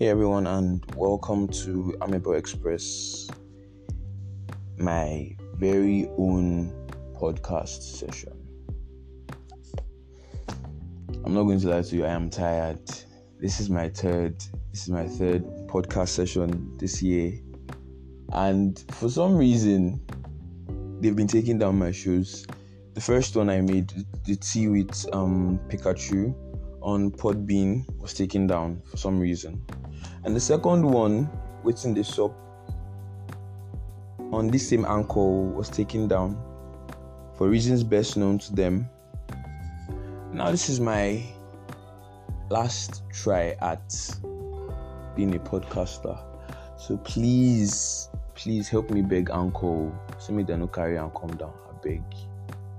Hey everyone, and welcome to Amebo Express, my very own podcast session. I'm not going to lie to you, I am tired. This is my third, this is my third podcast session this year, and for some reason, they've been taking down my shows. The first one I made, the tea with um, Pikachu on Podbean, was taken down for some reason. And the second one, waiting the shop on this same Anchor, was taken down for reasons best known to them. Now, this is my last try at being a podcaster. So please, please help me beg uncle. Send me no carry and come down. I beg.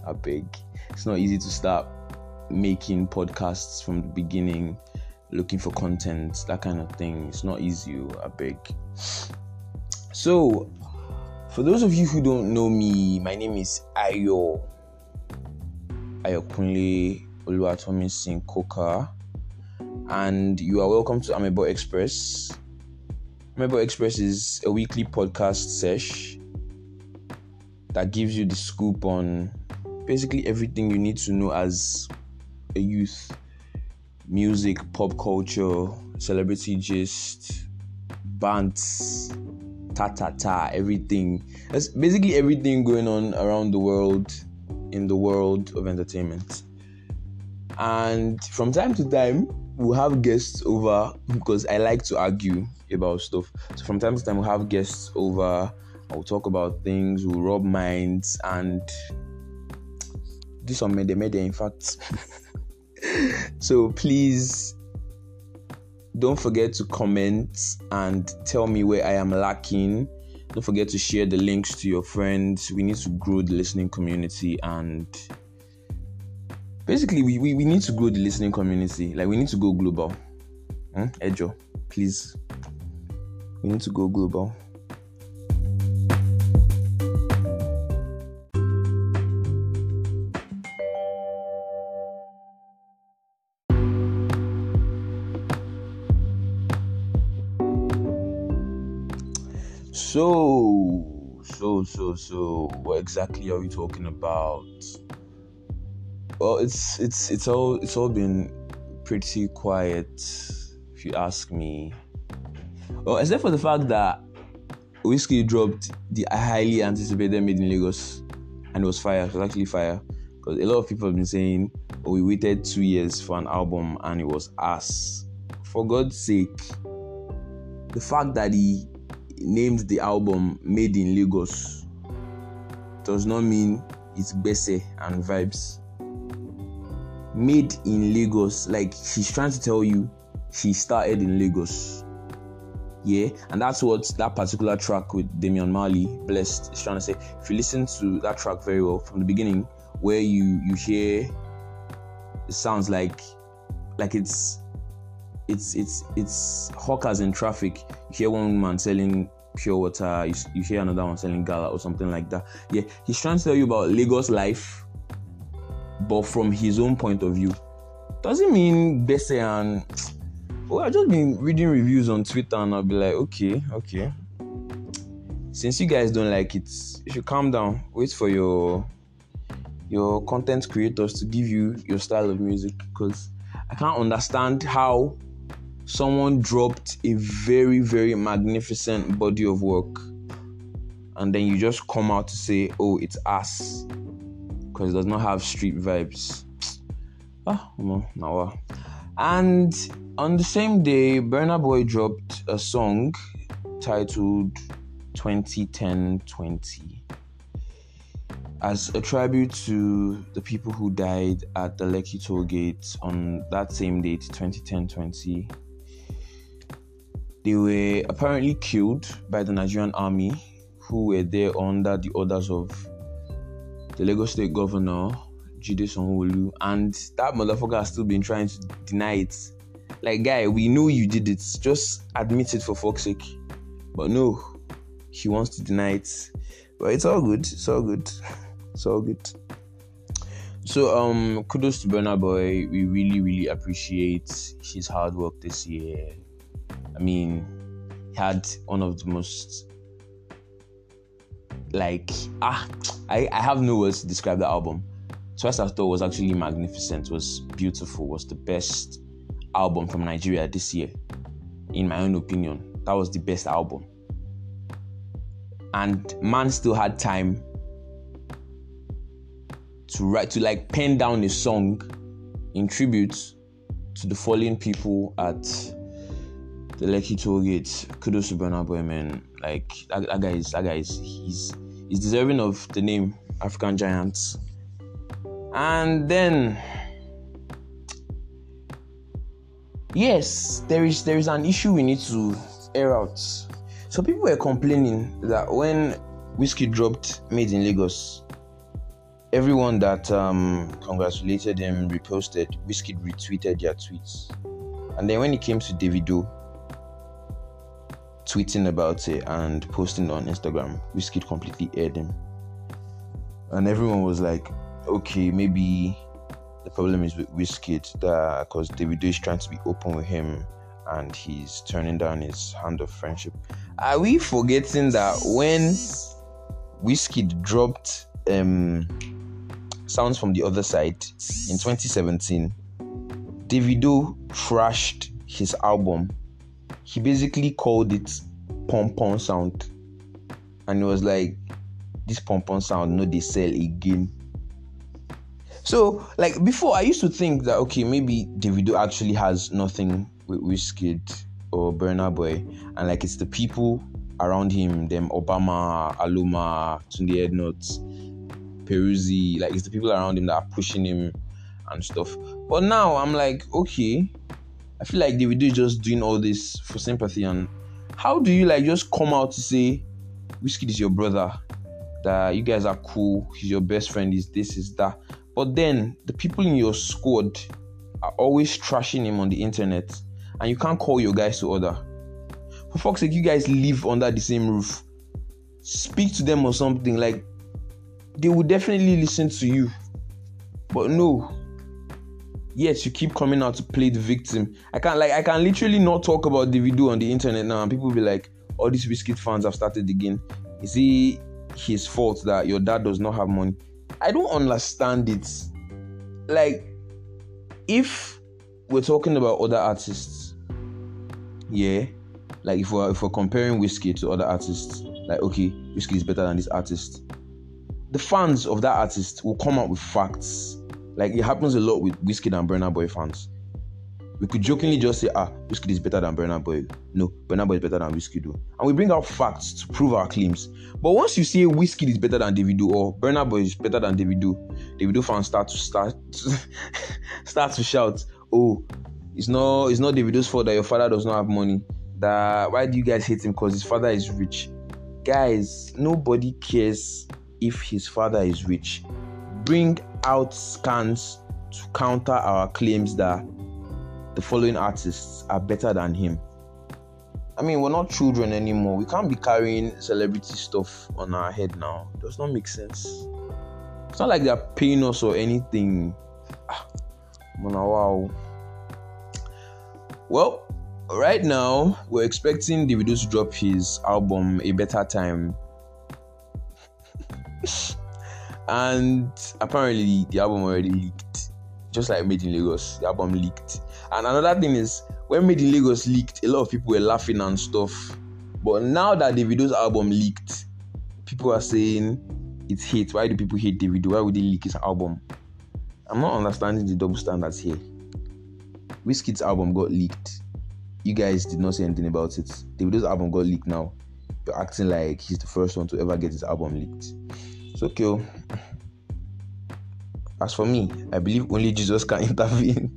I beg. It's not easy to start making podcasts from the beginning looking for content, that kind of thing. It's not easy, oh, I beg. So, for those of you who don't know me, my name is Ayo Ayokunle Oluwatomisin Sinkoka. and you are welcome to Amebo Express. Amebo Express is a weekly podcast sesh that gives you the scoop on basically everything you need to know as a youth music, pop culture, celebrity gist, bands, ta ta ta, everything. That's basically everything going on around the world in the world of entertainment. And from time to time, we'll have guests over because I like to argue about stuff. So from time to time, we'll have guests over. I'll talk about things, we'll rub minds and do some mede mede, in fact. so please don't forget to comment and tell me where I am lacking. Don't forget to share the links to your friends. We need to grow the listening community and basically we, we, we need to grow the listening community. Like we need to go global. Hmm? Ejo, please. We need to go global. So, so, so, so, what exactly are we talking about? Well, it's it's it's all it's all been pretty quiet, if you ask me. Well, except for the fact that Wizkid dropped the highly anticipated Made in Lagos, and it was fire. It was actually fire because a lot of people have been saying, "Oh, we waited two years for an album, and it was ass." For God's sake, the fact that he named the album Made in Lagos does not mean it's Bese and vibes. Made in Lagos, like she's trying to tell you she started in Lagos. Yeah, and that's what that particular track with Damian Marley, Blessed, is trying to say. If you listen to that track very well from the beginning, where you you hear it sounds like like it's it's it's it's hawkers in traffic. You hear one man selling pure water, you, you hear another one selling gala or something like that. Yeah, he's trying to tell you about Lagos life, but from his own point of view. Doesn't mean Bese and well, I've just been reading reviews on Twitter and I'll be like, okay, okay. Since you guys don't like it, you should calm down. Wait for your your content creators to give you your style of music because I can't understand how someone dropped a very, very magnificent body of work, and then you just come out to say, oh, it's us, because it does not have street vibes. Ah, no, no. And on the same day, Burna Boy dropped a song titled 2010 20 as a tribute to the people who died at the Lekki toll gate on that same date, 2010 20. They were apparently killed by the Nigerian army, who were there under the orders of the Lagos State Governor Jide and that motherfucker has still been trying to deny it. Like, guy, we know you did it. Just admit it for fuck's sake. But no, he wants to deny it. But it's all good. It's all good. It's all good. So um kudos to Burna Boy. We really, really appreciate his hard work this year. I mean, had one of the most like ah I, I have no words to describe the album. Twice I thought was actually magnificent, was beautiful, was the best album from Nigeria this year, in my own opinion. That was the best album. And man still had time to write to like pen down a song in tribute to the fallen people at the Lekki toll gate. Kudos to Burna Boy, man. Like that, that guy is that guy is he's he's deserving of the name African Giants. And then yes, there is there is an issue we need to air out. So people were complaining that when Wizkid dropped Made in Lagos, everyone that um, congratulated him reposted, Wizkid retweeted their tweets. And then when it came to Davido tweeting about it and posting on Instagram, Wizkid completely aired him. And everyone was like, okay, maybe the problem is with Wizkid that because Davido is trying to be open with him and he's turning down his hand of friendship. Are we forgetting that when Wizkid dropped um, Sounds from the Other Side in 2017, Davido trashed his album. He basically called it pom pom sound. And it was like, this pom pom sound, no, they sell again. So, like before, I used to think that okay, maybe Davido actually has nothing with Wizkid or Burna Boy, and like it's the people around him, them Obama, Aloma, Tunde Ednuts, Peruzzi, like it's the people around him that are pushing him and stuff. But now I'm like, okay, I feel like Davido is just doing all this for sympathy. And how do you like just come out to say Wizkid is your brother? That you guys are cool, he's your best friend, is this, is that. But then the people in your squad are always trashing him on the internet, and you can't call your guys to order. For fuck's sake, you guys live under the same roof. Speak to them or something. Like they will definitely listen to you. But no. Yes, you keep coming out to play the victim. I can't like I can literally not talk about Davido on the internet now, and people be like, all these Wizkid fans have started again. Is it his fault that your dad does not have money? I don't understand it. Like, if we're talking about other artists, yeah, like if we're if we're comparing Wizkid to other artists, like okay, Wizkid is better than this artist. The fans of that artist will come up with facts. Like it happens a lot with Wizkid and Burna Boy fans. We could jokingly just say, ah, Wizkid is better than Burna Boy. No, Burna Boy is better than Wizkid. And we bring out facts to prove our claims. But once you say Wizkid is better than Davido or Burna Boy is better than Davido, Davido fans start to start start to shout, oh, it's not it's not Davido's fault that your father does not have money. That why do you guys hate him? Because his father is rich. Guys, nobody cares if his father is rich. Bring out scans to counter our claims that the following artists are better than him. I mean, we're not children anymore. We can't be carrying celebrity stuff on our head now. It does not make sense. It's not like they're paying us or anything. Ah, wow. Well, right now we're expecting Davido to drop his album "A Better Time," and apparently the album already leaked. Just like Made in Lagos, the album leaked. And another thing is, when Made in Lagos leaked, a lot of people were laughing and stuff. But now that Davido's album leaked, people are saying it's hate. Why do people hate Davido? Why would they leak his album? I'm not understanding the double standards here. Wizkid's album got leaked. You guys did not say anything about it. Davido's album got leaked now. You're acting like he's the first one to ever get his album leaked. It's okay. Oh. As for me, I believe only Jesus can intervene.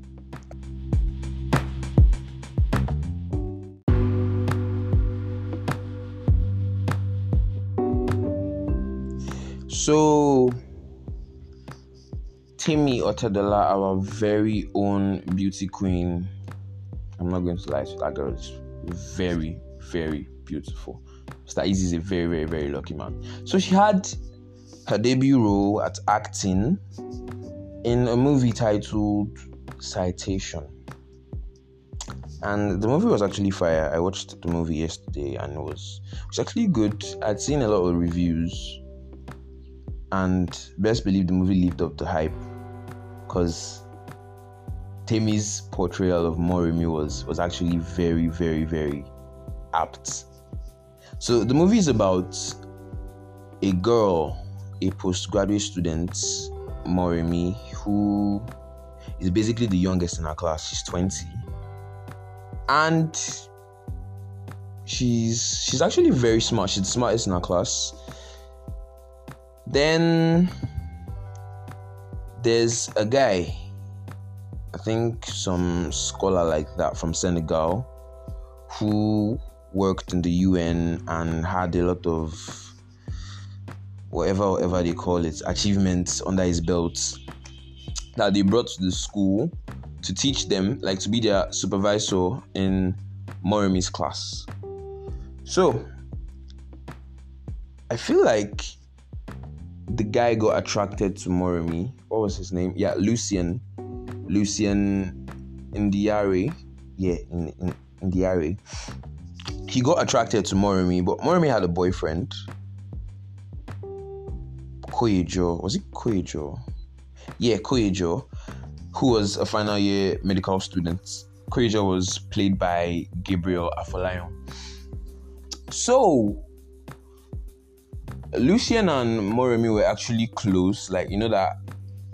So, Temi Otedola, our very own beauty queen. I'm not going to lie to that girl. Is very, very beautiful. Mr Eazi is a very, very, very lucky man. So she had her debut role at acting in a movie titled Citation. and the movie was actually fire. I watched the movie yesterday, and it was it was actually good. I'd seen a lot of reviews, and best believe the movie lived up to hype, because Temi's portrayal of Moremi was was actually very, very, very apt. So the movie is about a girl, a postgraduate student, Moremi, who is basically the youngest in her class. She's 20. And she's she's actually very smart. She's the smartest in her class. Then there's a guy, I think some scholar like that from Senegal, who worked in the UN and had a lot of whatever whatever they call it achievements under his belt that they brought to the school to teach them like to be their supervisor in Moremi's class. So I feel like the guy got attracted to Moremi. What was his name? Yeah, Lucien. Lucien N'Diaye. Yeah, in, in. He got attracted to Moremi, but Moremi had a boyfriend Koyejo. Was it Koyejo? Yeah, Koyejo, who was a final year medical student. Koyejo was played by Gabriel Afolayan. So, Lucien and Moremi were actually close, like, you know, that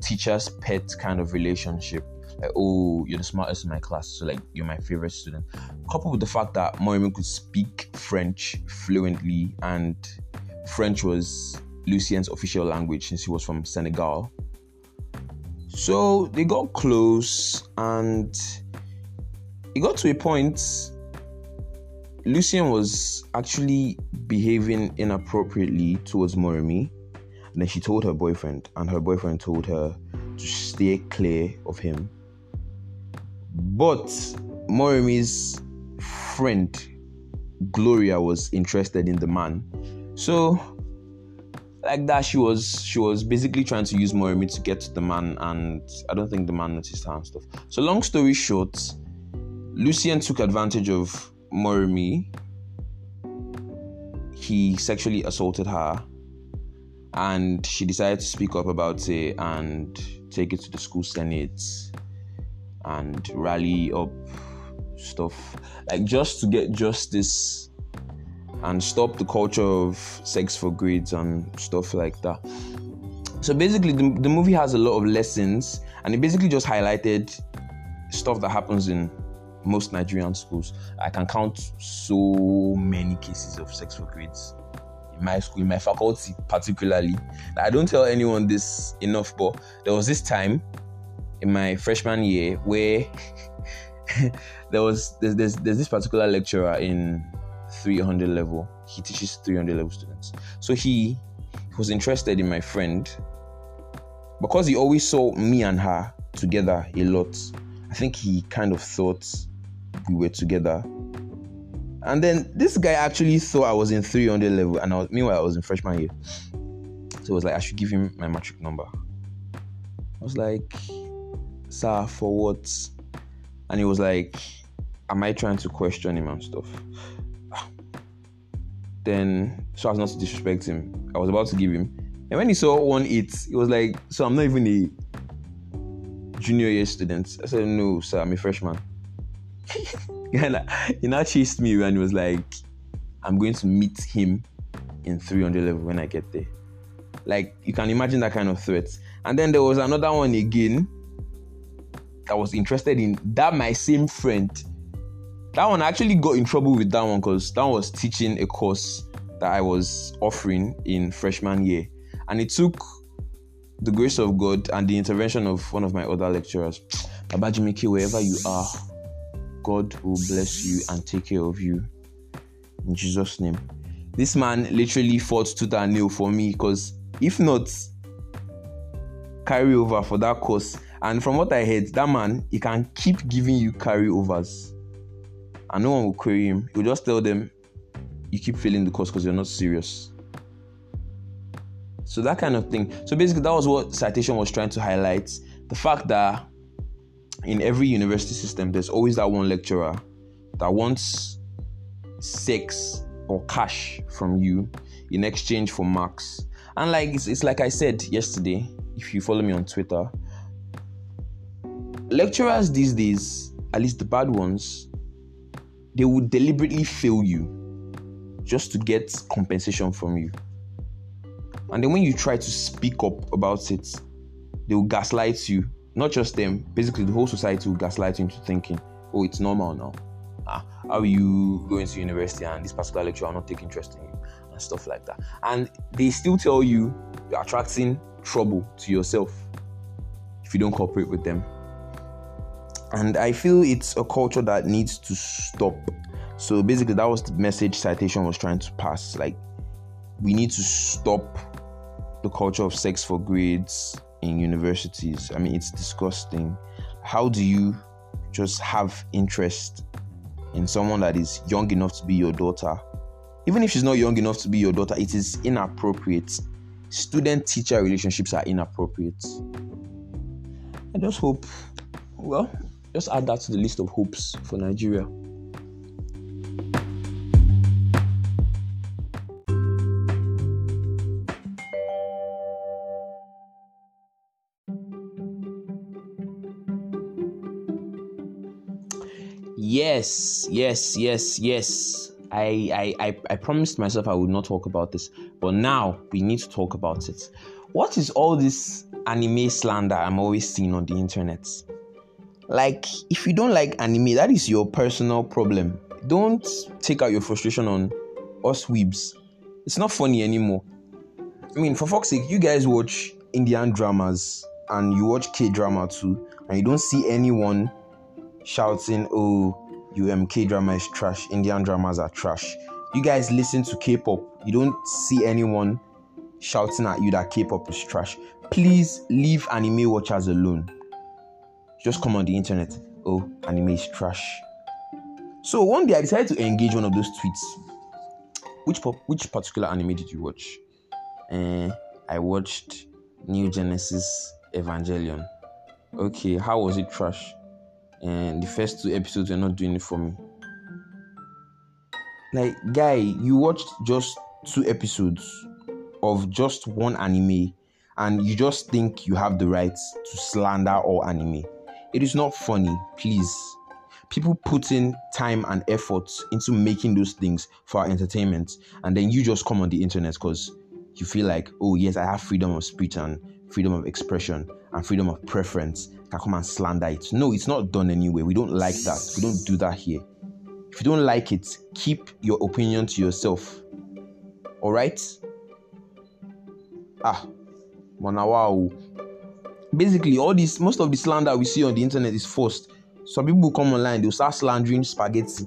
teacher's pet kind of relationship. Like, oh, you're the smartest in my class, so like, you're my favorite student. Coupled with the fact that Moremi could speak French fluently, and French was Lucien's official language since he was from Senegal. So they got close and it got to a point Lucien was actually behaving inappropriately towards Moremi. And then she told her boyfriend, and her boyfriend told her to stay clear of him. But Moremi's friend, Gloria, was interested in the man. So like that she was she was basically trying to use Moremi to get to the man and I don't think the man noticed her and stuff. So long story short, Lucien took advantage of Moremi. He sexually assaulted her and she decided to speak up about it and take it to the school senate and rally up stuff like just to get justice and stop the culture of sex for grades and stuff like that. So basically, the, the movie has a lot of lessons, and it basically just highlighted stuff that happens in most Nigerian schools. I can count so many cases of sex for grades in my school, in my faculty particularly. I don't tell anyone this enough, but there was this time in my freshman year where there was there's, there's, there's this particular lecturer in 300 level. He teaches 300 level students. So he was interested in my friend because he always saw me and her together a lot. I think he kind of thought we were together. And then this guy actually thought I was in 300 level, and I was, meanwhile I was in freshman year. So it was like I should give him my matric number. I was like, "Sir, for what?" And he was like, "Am I trying to question him and stuff?" Then so as not to disrespect him, I was about to give him. And when he saw one eight, he was like, So I'm not even a junior year student. I said, No, sir, I'm a freshman. he now chased me and he was like, I'm going to meet him in 300 level when I get there. Like, you can imagine that kind of threat. And then there was another one again that was interested in that my same friend that one I actually got in trouble with that one because that was teaching a course that I was offering in freshman year, and it took the grace of God and the intervention of one of my other lecturers. Babajimiki, wherever you are, God will bless you and take care of you. In Jesus' name. This man literally fought tooth and nail for me because if not, carry over for that course. And from what I heard, that man he can keep giving you carryovers and no one will query him. He'll just tell them, you keep failing the course because you're not serious. So that kind of thing. So basically, that was what citation was trying to highlight: the fact that in every university system, there's always that one lecturer that wants sex or cash from you in exchange for marks. And like it's, it's like I said yesterday, if you follow me on Twitter, lecturers these days, at least the bad ones, they would deliberately fail you just to get compensation from you. And then when you try to speak up about it, they will gaslight you. Not just them, basically the whole society will gaslight you into thinking, oh, it's normal now. Ah, how are you going to university and this particular lecturer are not taking interest in you and stuff like that. And they still tell you you're attracting trouble to yourself if you don't cooperate with them. And I feel it's a culture that needs to stop. So basically, that was the message citation was trying to pass. Like, we need to stop the culture of sex for grades in universities. I mean, it's disgusting. How do you just have interest in someone that is young enough to be your daughter? Even if she's not young enough to be your daughter, it is inappropriate. Student teacher relationships are inappropriate. I just hope, well, just add that to the list of hopes for Nigeria. Yes, yes, yes, yes. I, I, I, I promised myself I would not talk about this, but now we need to talk about it. What is all this anime slander I'm always seeing on the internet? Like, if you don't like anime, that is your personal problem. Don't take out your frustration on us weebs. It's not funny anymore. I mean, for fuck's sake, you guys watch Indian dramas and you watch K drama too, and you don't see anyone shouting, "Oh, UMK drama is trash. Indian dramas are trash." You guys listen to K-pop. You don't see anyone shouting at you that K-pop is trash. Please leave anime watchers alone just come on the internet. Oh, anime is trash. So one day I decided to engage one of those tweets. Which pop, which particular anime did you watch? Uh, I watched Neon Genesis Evangelion. Okay, how was it trash? And the first two episodes were not doing it for me. Like, guy, you watched just two episodes of just one anime, and you just think you have the right to slander all anime. It is not funny, please. People put in time and effort into making those things for our entertainment, and then you just come on the internet because you feel like, oh, yes, I have freedom of speech and freedom of expression and freedom of preference. I can come and slander it. No, it's not done anyway. We don't like that. We don't do that here. If you don't like it, keep your opinion to yourself. All right? Ah, Manawa basically all this most of the slander we see on the internet is forced. Some people come online they'll start slandering spaghetti.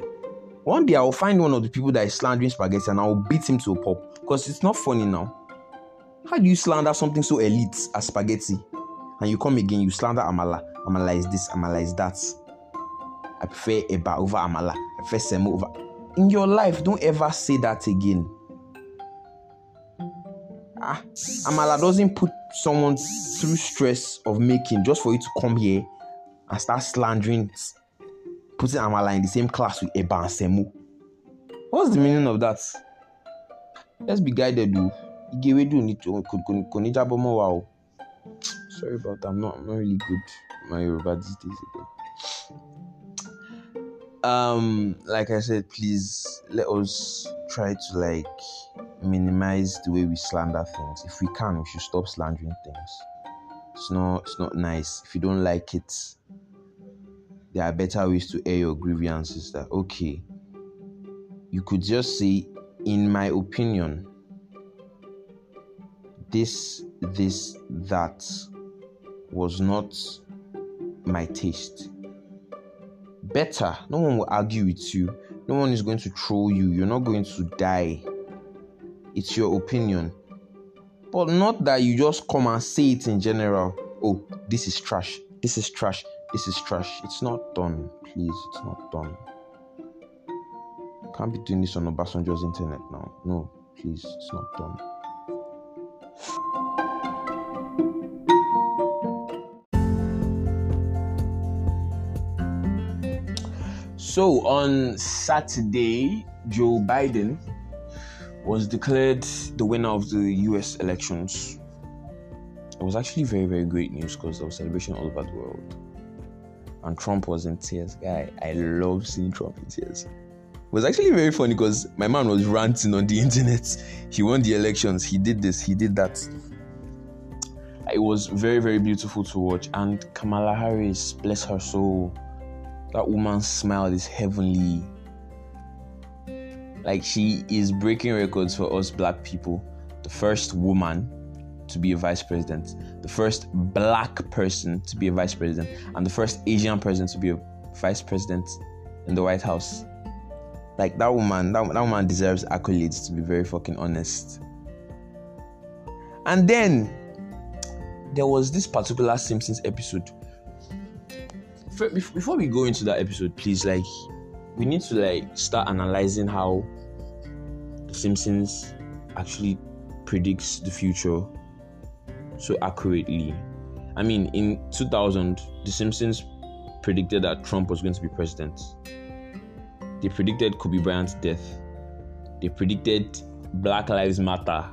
One day i'll find one of the people that is slandering spaghetti and i'll beat him to a pulp. Because it's not funny now. How do you slander something so elite as spaghetti? And you come again you slander amala. Amala is this amala is that. I prefer eba over amala. I prefer semo over in your life don't ever say that again. Ah amala doesn't put someone through stress of making just for you to come here and start slandering, putting Amala in the same class with Eba and Semo. What's the meaning of that? Let's be guided, do. Igewedu need to wow. Sorry about that. I'm not, I'm not really good my Yoruba these days. Um, like I said, please let us try to like minimize the way we slander things. If we can, we should stop slandering things. It's not it's not nice. If you don't like it, there are better ways to air your grievances that okay. You could just say, in my opinion, this, this, that was not my taste. Better. No one will argue with you. No one is going to troll you. You're not going to die it's your opinion. But not that you just come and say it in general. Oh, this is trash. This is trash. This is trash. It's not done. Please, it's not done. can't be doing this on Obasanjo's internet now. No, please, it's not done. So on Saturday, Joe Biden was declared the winner of the US elections. It was actually very, very great news because there was celebration all over the world. And Trump was in tears. Guy, I love seeing Trump in tears. It was actually very funny because my man was ranting on the internet. He won the elections, he did this, he did that. It was very, very beautiful to watch. And Kamala Harris, bless her soul, that woman's smile is heavenly. Like she is breaking records for us black people. The first woman to be a vice president, the first black person to be a vice president, and the first Asian person to be a vice president in the White House. Like that woman, that, that woman deserves accolades to be very fucking honest. And then there was this particular Simpsons episode before we go into that episode, please, like, we need to like start analyzing how The Simpsons actually predicts the future so accurately. I mean, in 2000, The Simpsons predicted that Trump was going to be president. They predicted Kobe Bryant's death. They predicted Black Lives Matter.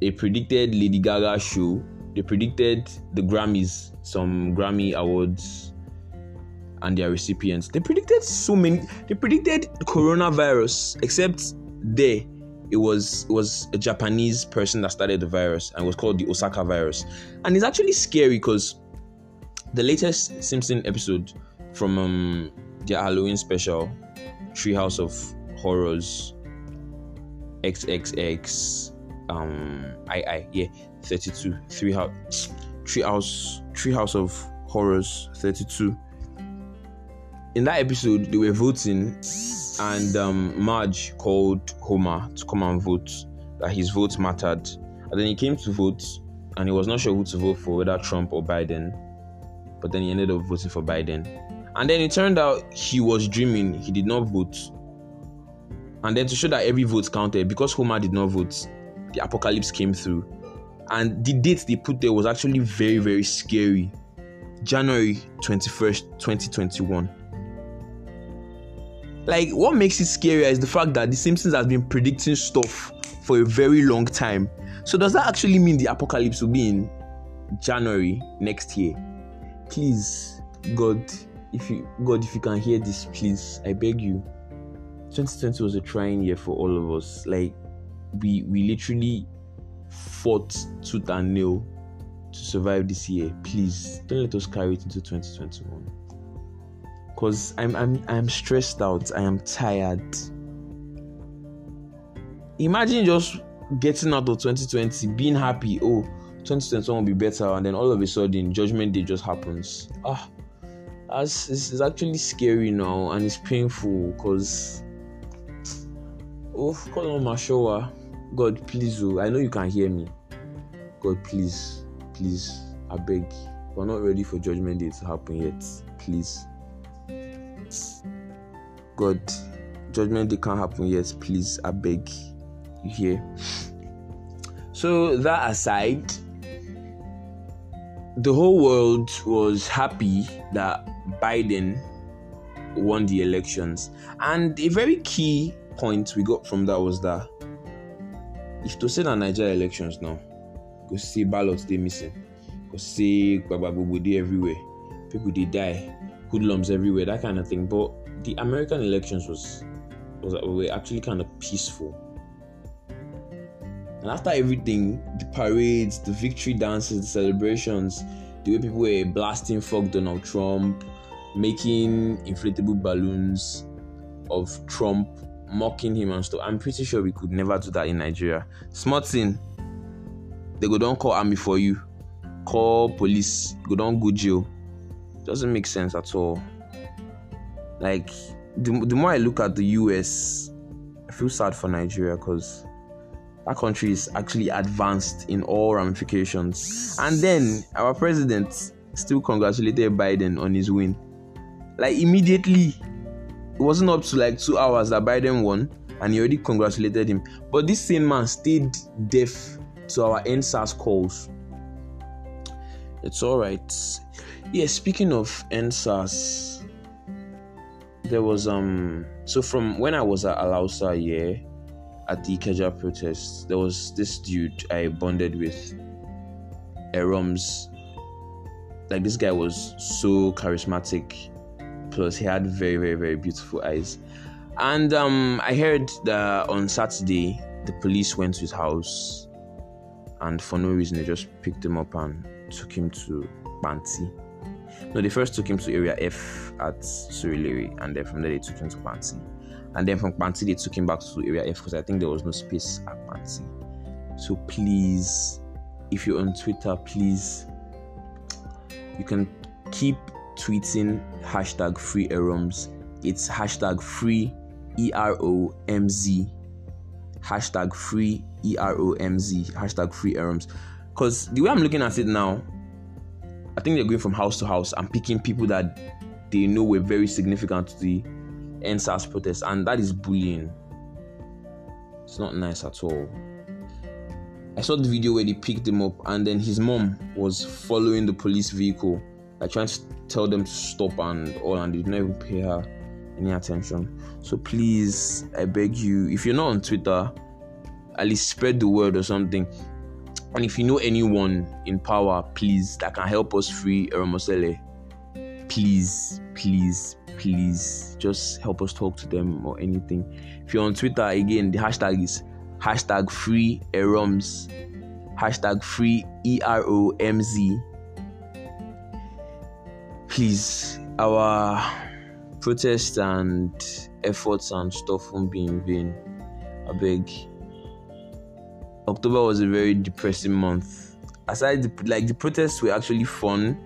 They predicted Lady Gaga's show they predicted the Grammys, some Grammy awards, and their recipients. They predicted so many. They predicted coronavirus, except there it was it was a Japanese person that started the virus and was called the Osaka virus. And it's actually scary because the latest Simpson episode from um, their Halloween special, Treehouse of Horrors, XXX, um, I I yeah, 32 three house tree house tree house of horrors 32 in that episode they were voting and um, marge called homer to come and vote that his vote mattered. And then he came to vote and he was not sure who to vote for whether trump or biden. But then he ended up voting for biden. And then it turned out he was dreaming. He did not vote. And then to show that every vote counted because homer did not vote the apocalypse came through. And the date they put there was actually very very scary. January 21st 2021 like what makes it scarier is the fact that the simpsons has been predicting stuff for a very long time so does that actually mean the apocalypse will be in january next year please god if you god if you can hear this please i beg you 2020 was a trying year for all of us like we we literally fought tooth and nail to survive this year. Please don't let us carry it into 2021. Cause I'm I'm I'm stressed out. I am tired. Imagine just getting out of 2020, being happy. Oh, 2021 will be better, and then all of a sudden, Judgment Day just happens. Ah, that's it's actually scary now, and it's painful because oh, call on my shower. God, please, oh, I know you can hear me. God, please, please, I beg. We're not ready for Judgment Day to happen yet. Please. God, Judgment Day can't happen yet. Please, I beg. You hear? So, that aside, the whole world was happy that Biden won the elections. And a very key point we got from that was that if to say na nigeria elections now go see ballots dey missing go see everywhere people dey die hoodlums everywhere that kind of thing but the american elections was was were actually kind of peaceful and after everything the parades the victory dances the celebrations the way people were blasting fuck donald trump making inflatable balloons of trump mocking him and stuff. I'm pretty sure we could never do that in Nigeria. Smart thing, they go don't call army for you, call police, go don't go jail. Doesn't make sense at all. Like the, the more I look at the US, I feel sad for Nigeria because that country is actually advanced in all ramifications. And then our president still congratulated Biden on his win. Like immediately it wasn't up to like two hours that Biden won, and he already congratulated him. But this same man stayed deaf to our EndSARS calls. It's all right. Yeah, speaking of EndSARS, there was um so from when I was at Alausa yeah at the Ikeja protest, there was this dude I bonded with, Eroms. Like this guy was so charismatic, plus he had very very very beautiful eyes. And um, I heard that on Saturday the police went to his house, and for no reason they just picked him up and took him to Panti. No, they first took him to Area F at Surulere, and then from there they took him to Panti. And then from Panti, they took him back to Area F because I think there was no space at Panti. So please, if you're on Twitter, please, you can keep tweeting hashtag free Eroms. It's hashtag free E R O M Z. Hashtag free E R O M Z. Hashtag free Eroms. Because the way I'm looking at it now, I think they're going from house to house and picking people that they know were very significant to the EndSARS protest, and that is bullying. It's not nice at all. I saw the video where they picked him up, and then his mom was following the police vehicle, like trying to tell them to stop and all, and they did not even pay her any attention. So please, I beg you, if you're not on Twitter, at least spread the word or something. And if you know anyone in power, please, that can help us free Eromosele, please, please, please just help us talk to them or anything. If you're on Twitter, again, the hashtag is hashtag free eroms, hashtag free E R O M Z. Please, our protests and efforts and stuff won't be in vain. I beg. October was a very depressing month. Aside, like the protests were actually fun,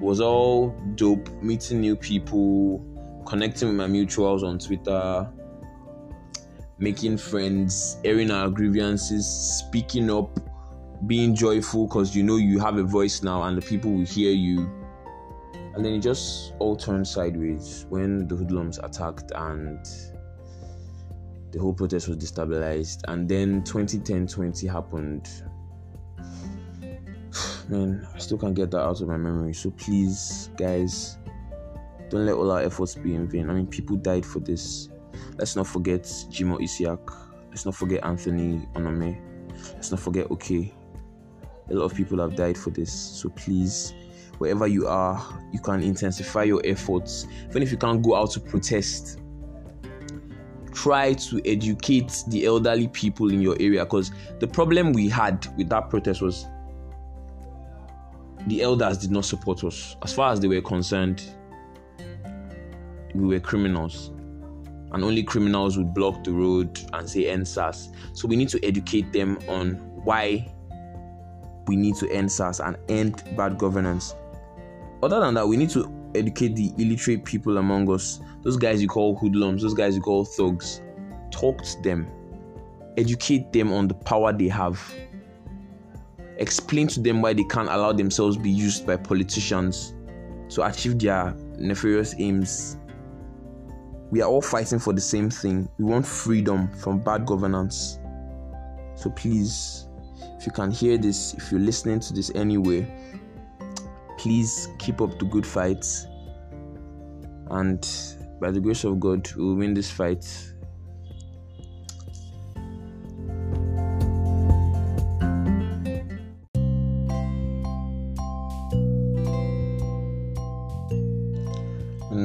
was all dope, meeting new people, connecting with my mutuals on Twitter, making friends, airing our grievances, speaking up, being joyful because you know you have a voice now and the people will hear you. And then it just all turned sideways when the hoodlums attacked and the whole protest was destabilized. And then 2010 20 happened. Man, I still can't get that out of my memory. So please, guys, don't let all our efforts be in vain. I mean, people died for this. Let's not forget Jimoh Isiaq. Let's not forget Anthony Onome. Let's not forget Okay. A lot of people have died for this. So please, wherever you are, you can intensify your efforts. Even if you can't go out to protest, try to educate the elderly people in your area. Because the problem we had with that protest was the elders did not support us. As far as they were concerned, we were criminals. And only criminals would block the road and say EndSARS. So we need to educate them on why we need to end SARS and end bad governance. Other than that, we need to educate the illiterate people among us. Those guys you call hoodlums, those guys you call thugs. Talk to them. Educate them on the power they have. Explain to them why they can't allow themselves be used by politicians to achieve their nefarious aims we are all fighting for the same thing. We want freedom from bad governance. So please, if you can hear this, if you're listening to this anyway, please keep up the good fights, And by the grace of God, we'll win this fight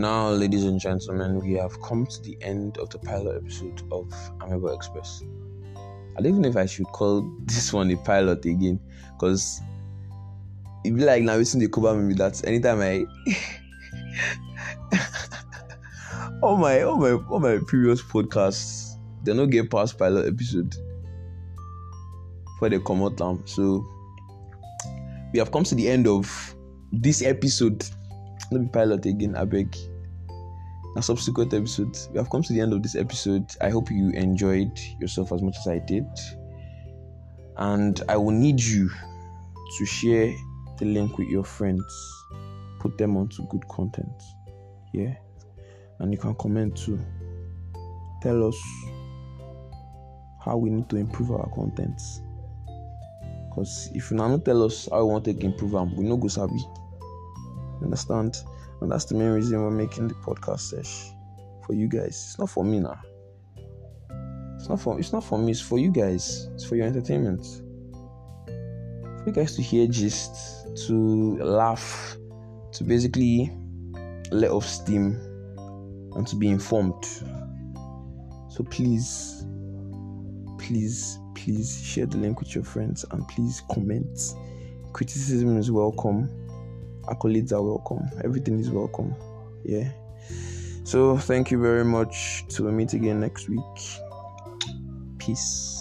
now, ladies and gentlemen, we have come to the end of the pilot episode of Amebo Express. I don't even know if I should call this one a pilot again, because it be like now listening to cover me with that. Anytime I all my all my all my previous podcasts, they don't get past pilot episode before come out now. So we have come to the end of this episode. Let me pilot again, I beg a subsequent episodes. We have come to the end of this episode. I hope you enjoyed yourself as much as I did. And I will need you to share the link with your friends. Put them onto good content. Yeah. And you can comment too. Tell us how we need to improve our contents. Because if you now not tell us how we want to improve them, we no go sabi. Understand? And that's the main reason we're making the podcast sesh. for you guys. It's not for me now. It's not for it's not for me, it's for you guys. It's for your entertainment. For you guys to hear gist, to laugh, to basically let off steam and to be informed. So please, please, please share the link with your friends and please comment. Criticism is welcome, accolades are welcome, everything is welcome. Yeah. So thank you very much. We meet again next week. Peace.